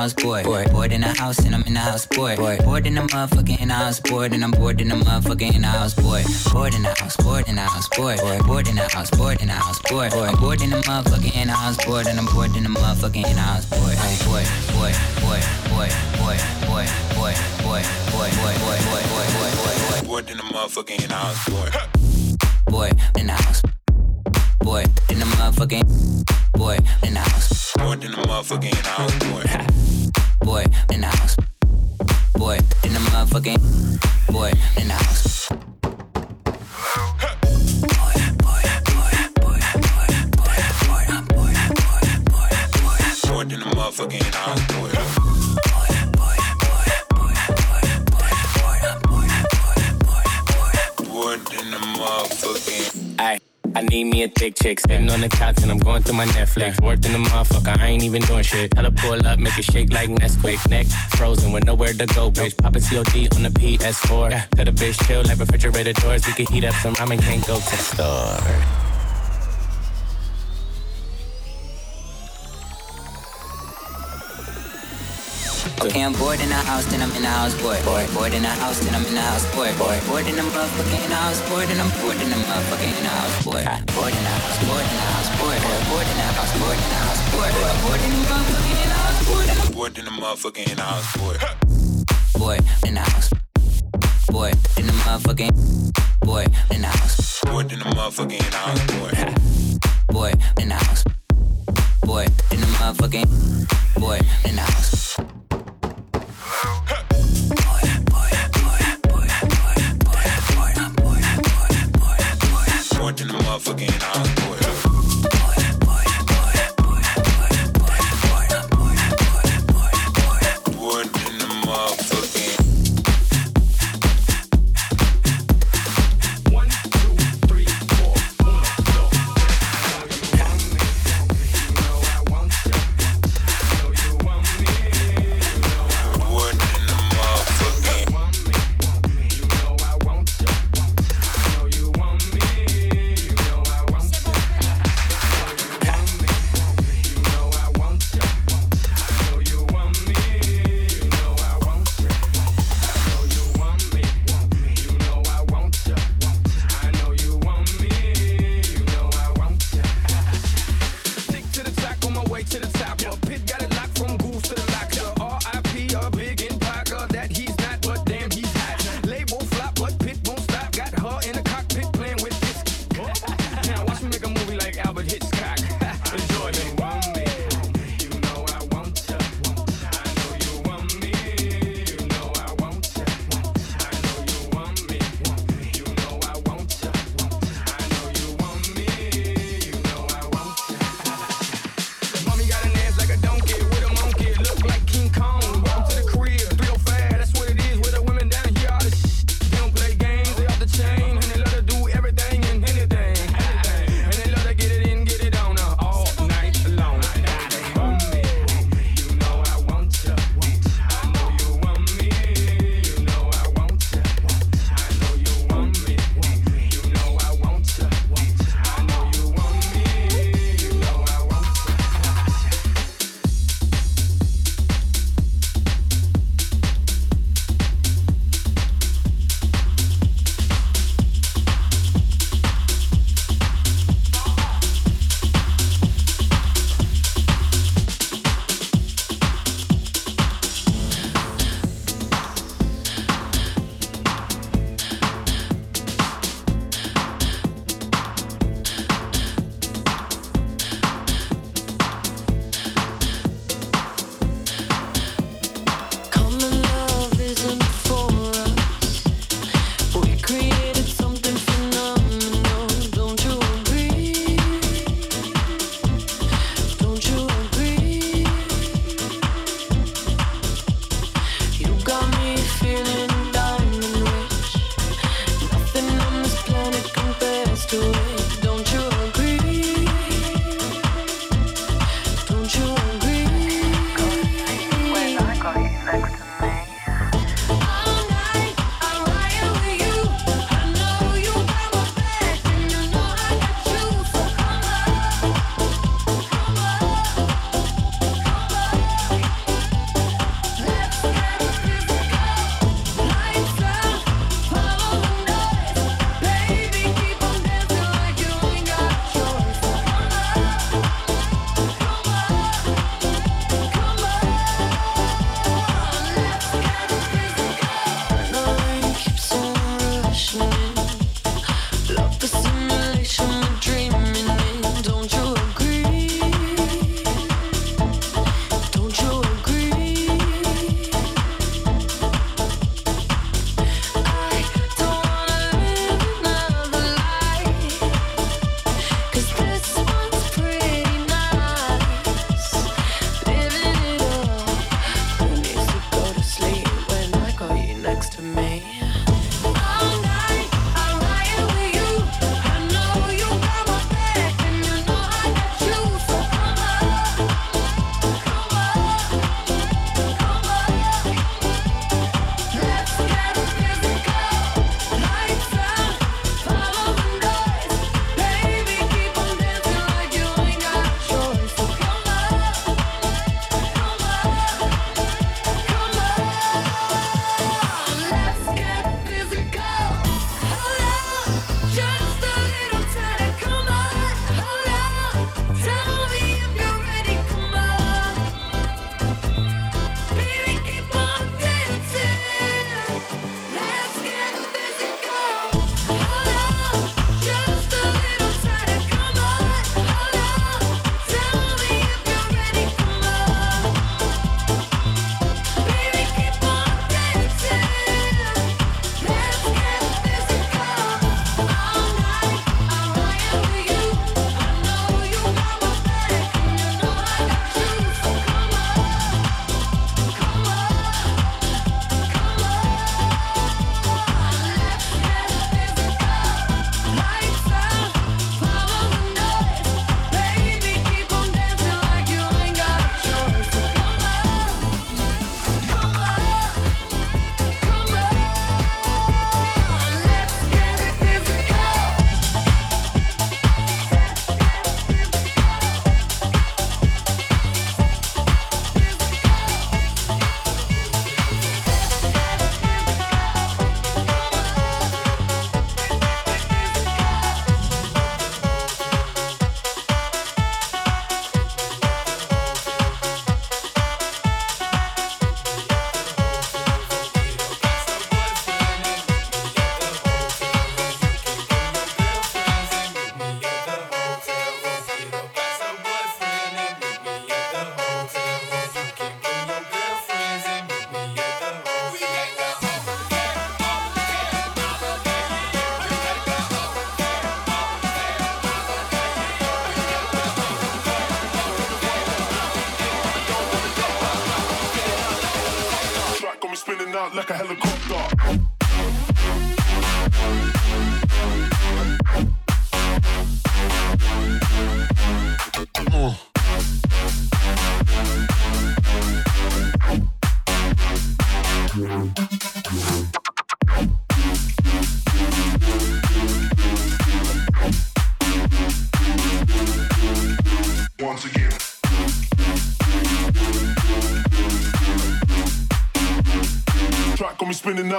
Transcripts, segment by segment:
and I'm house bored. Bored, bored in the house and I'm in the house bored. Bored, bored in the motherfucking in the house bored and I'm bored in the motherfucking in the house bored. Bored in the house, bored in the house bored. Bored, bored in the house, bored in the house bored. Bored, bored in the motherfucking in the house bored and I'm bored in the motherfucking in the house bored. Bored, bored, bored, bored, bored, bored, bored, bored, bored, bored, bored, bored, bored, bored, bored, bored. Bored in the motherfucking in the house bored. Bored in the house. Bored in the motherfucking. Bored in the house. Boy in the motherfucking house, boy. Boy in the house. Boy in the motherfucking. Boy in the house. A thick chick. Sitting on the couch and I'm going through my Netflix. Working the motherfucker, I ain't even doing shit. Tell her pull up, make it shake like Nesquik. Neck frozen with nowhere to go, bitch. Poppin' COD on the PS4. Yeah. Tell the bitch chill like refrigerator doors. We can heat up some ramen, can't go to the store. Okay, I'm bored in the house, then I'm in the house, bored. Bored, bored in the house, then I'm in the house, bored. Bored, bored in the motherfucking in the house, bored, and I'm bored in the motherfucking in the house, bored. Bored in the house, bored in the house, bored. Bored in the house, bored in the house, bored. Bored in the motherfucking in the house, bored. Bored in the motherfucking in the house, bored. Bored in the house. Bored in the motherfucking. Bored in the house. Bored in the motherfucking in the house, bored. Bored in the house. Bored in the motherfucking. Bored in the house.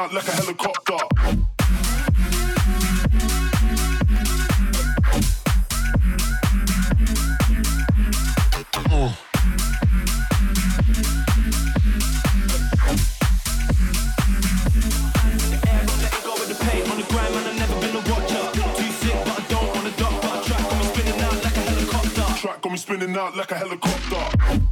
Out like a helicopter. Track got me spinning out like a helicopter.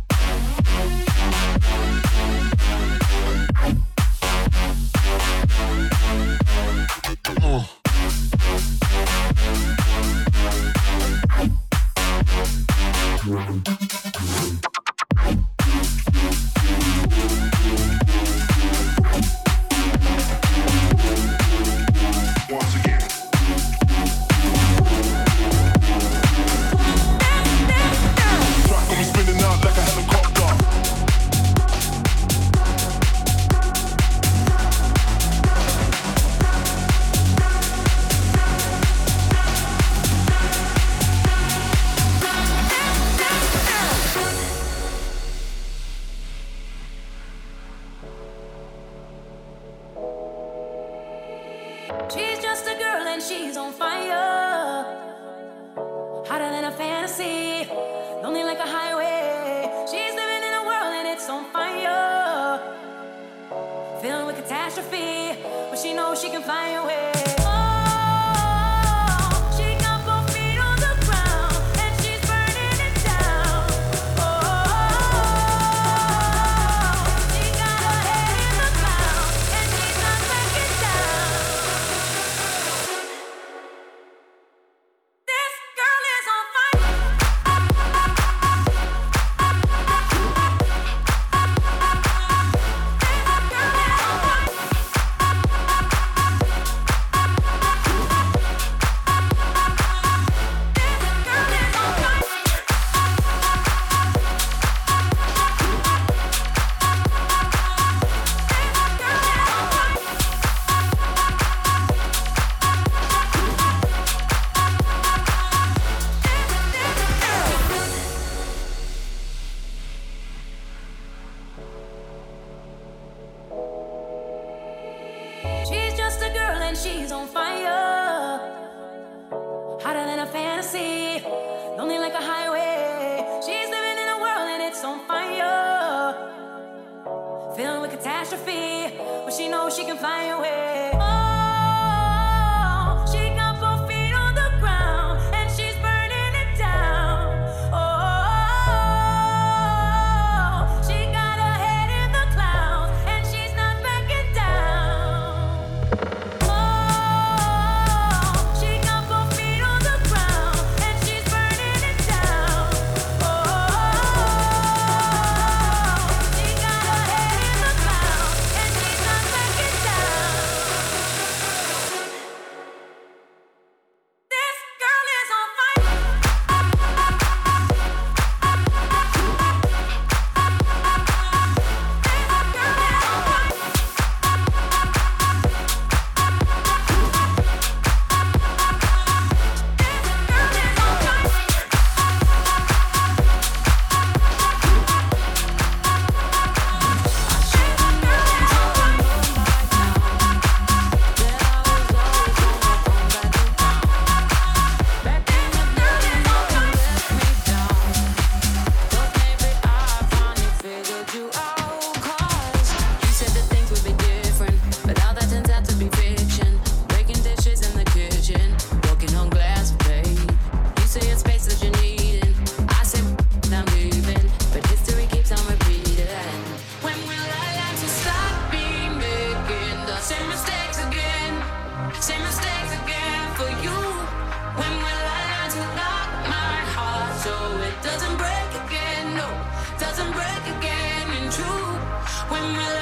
I'm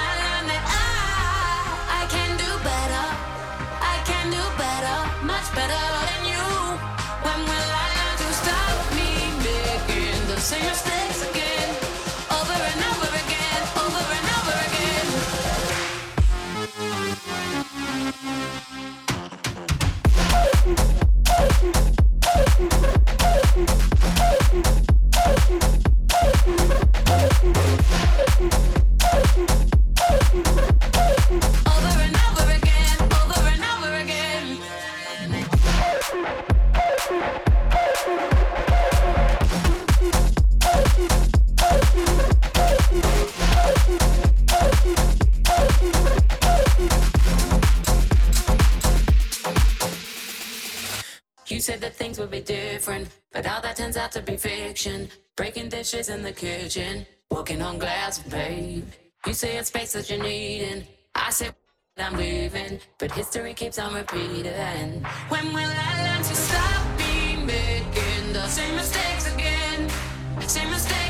Breaking dishes in the kitchen. Walking on glass, babe. You say it's space that you're needing. I said I'm leaving. But history keeps on repeating. When will I learn to stop be making the same mistakes again? Same mistakes.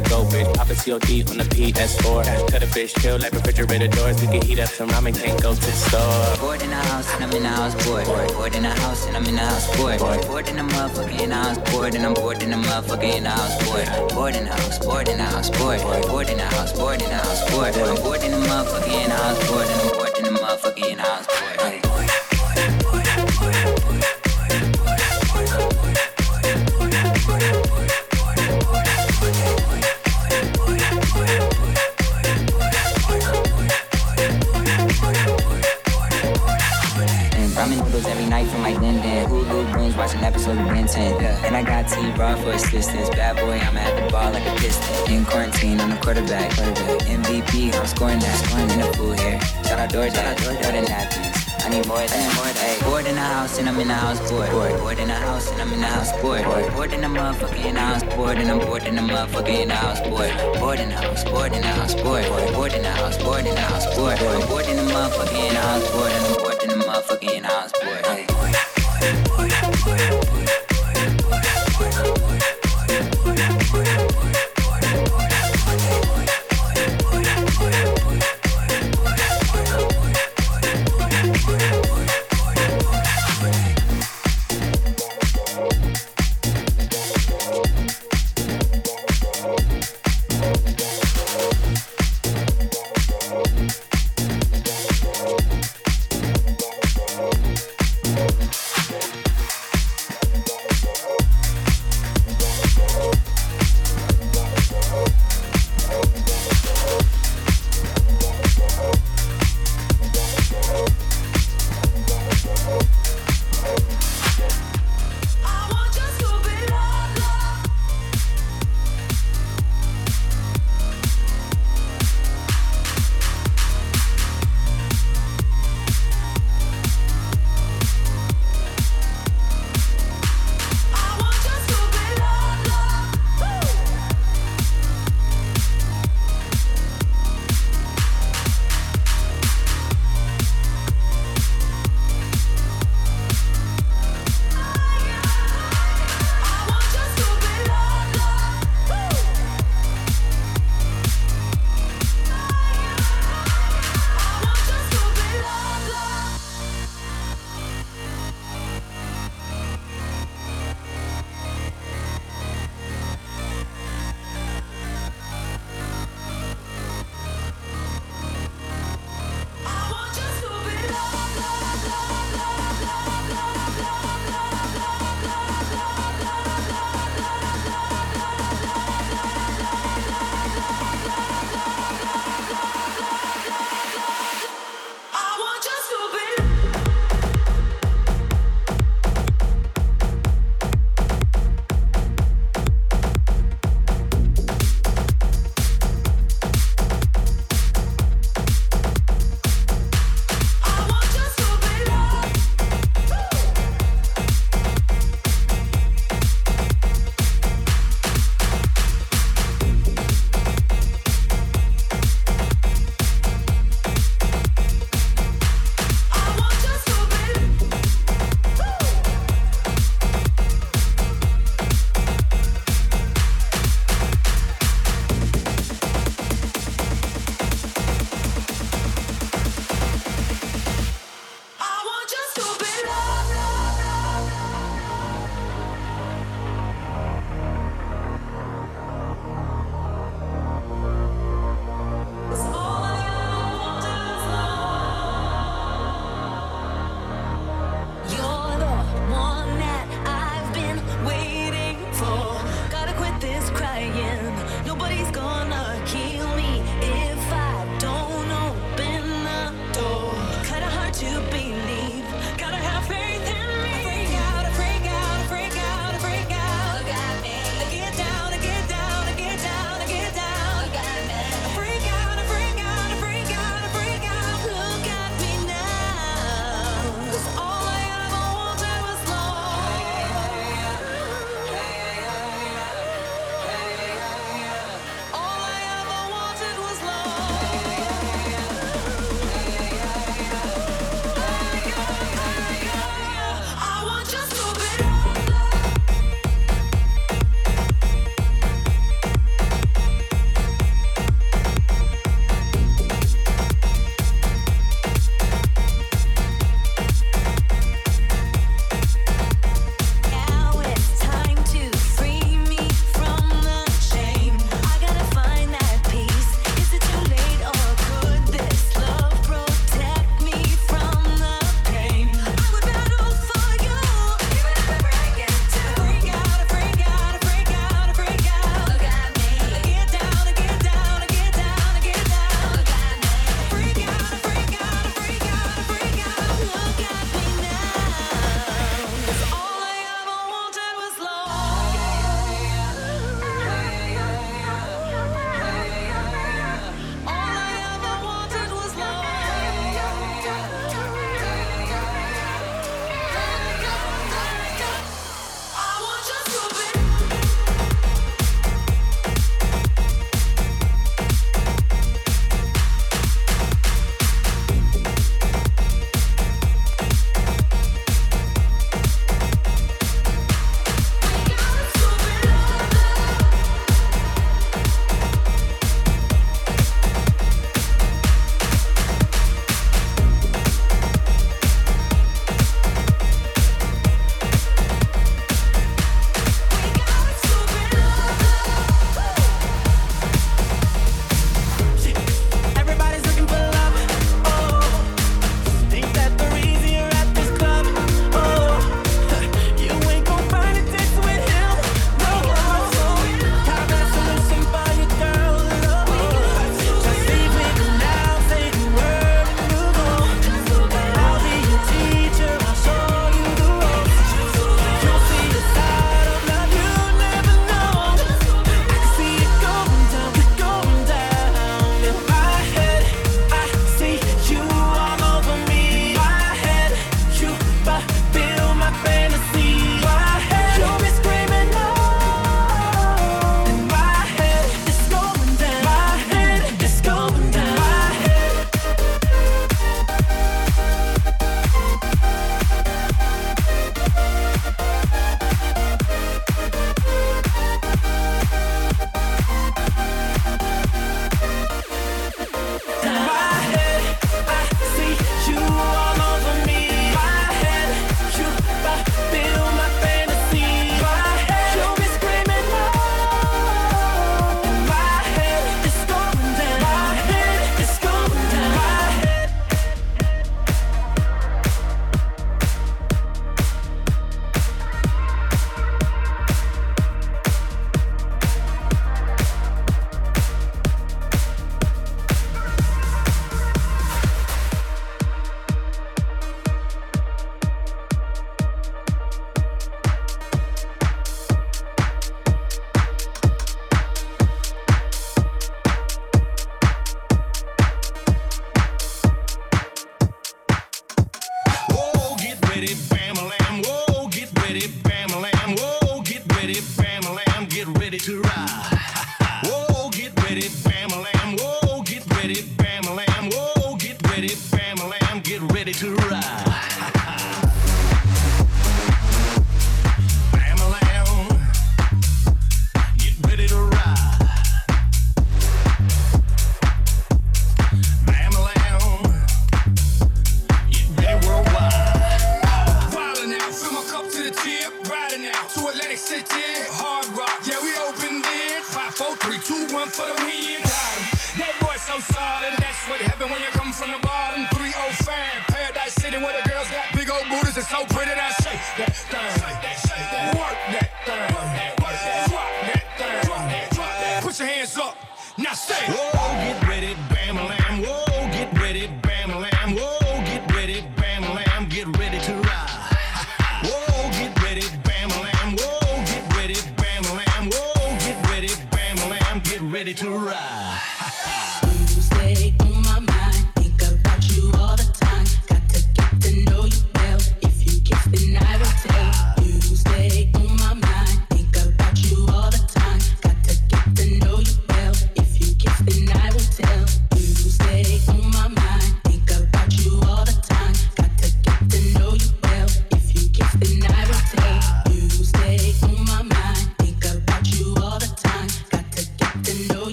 Go, bitch. Pop a COD on the PS4. Cut a fish, chill like refrigerator doors. We can heat up some ramen, can't go to the store. Bored in the house and I'm in the house, boy. Bored in the house and I'm in the house, boy. Bored in the motherfucking house, bored and I'm bored in the motherfucking house, boy. Bored in the house, bored in the house, boy. Bored in the house, bored in the house, boy. I'm bored in the motherfucking house, bored and I'm bored in the motherfucking house, boy. Ben 10. And I got T Raw for assistance. Bad boy, I'm at the ball like a piston. In quarantine, I'm the quarterback. quarterback. MVP, I'm scoring that. Scoring in the pool here. Shout out DoorDash. More than napkins. I need more than more than bored in the house and I'm in the house bored. Bored, bored in the house and I'm in the house bored. Bored, bored in the motherfucking house bored and I'm bored in the motherfucking house bored. Bored in the house, bored in the house bored. Bored in the house, bored in the house bored. Bored in the motherfucking house bored and I'm bored in the motherfucking house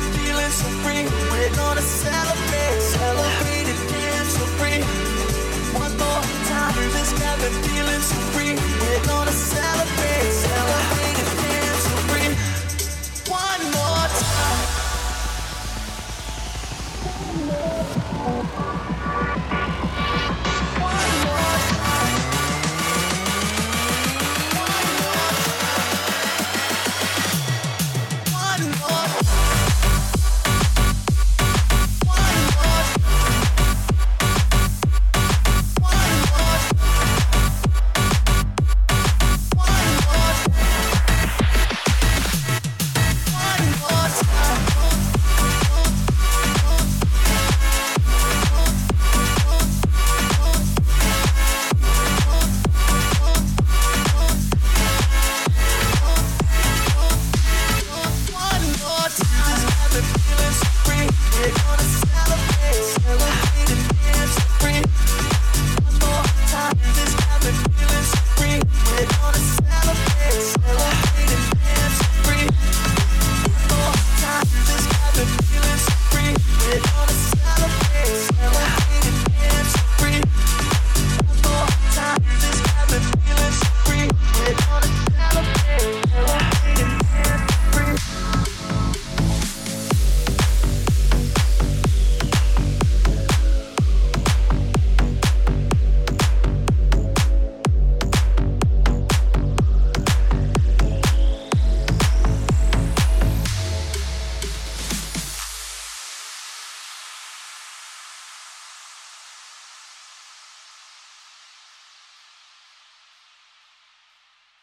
been feeling so free. We're gonna celebrate, celebrate and dance free. One more time, feeling so free. We're gonna celebrate, celebrate and dance free. One more time.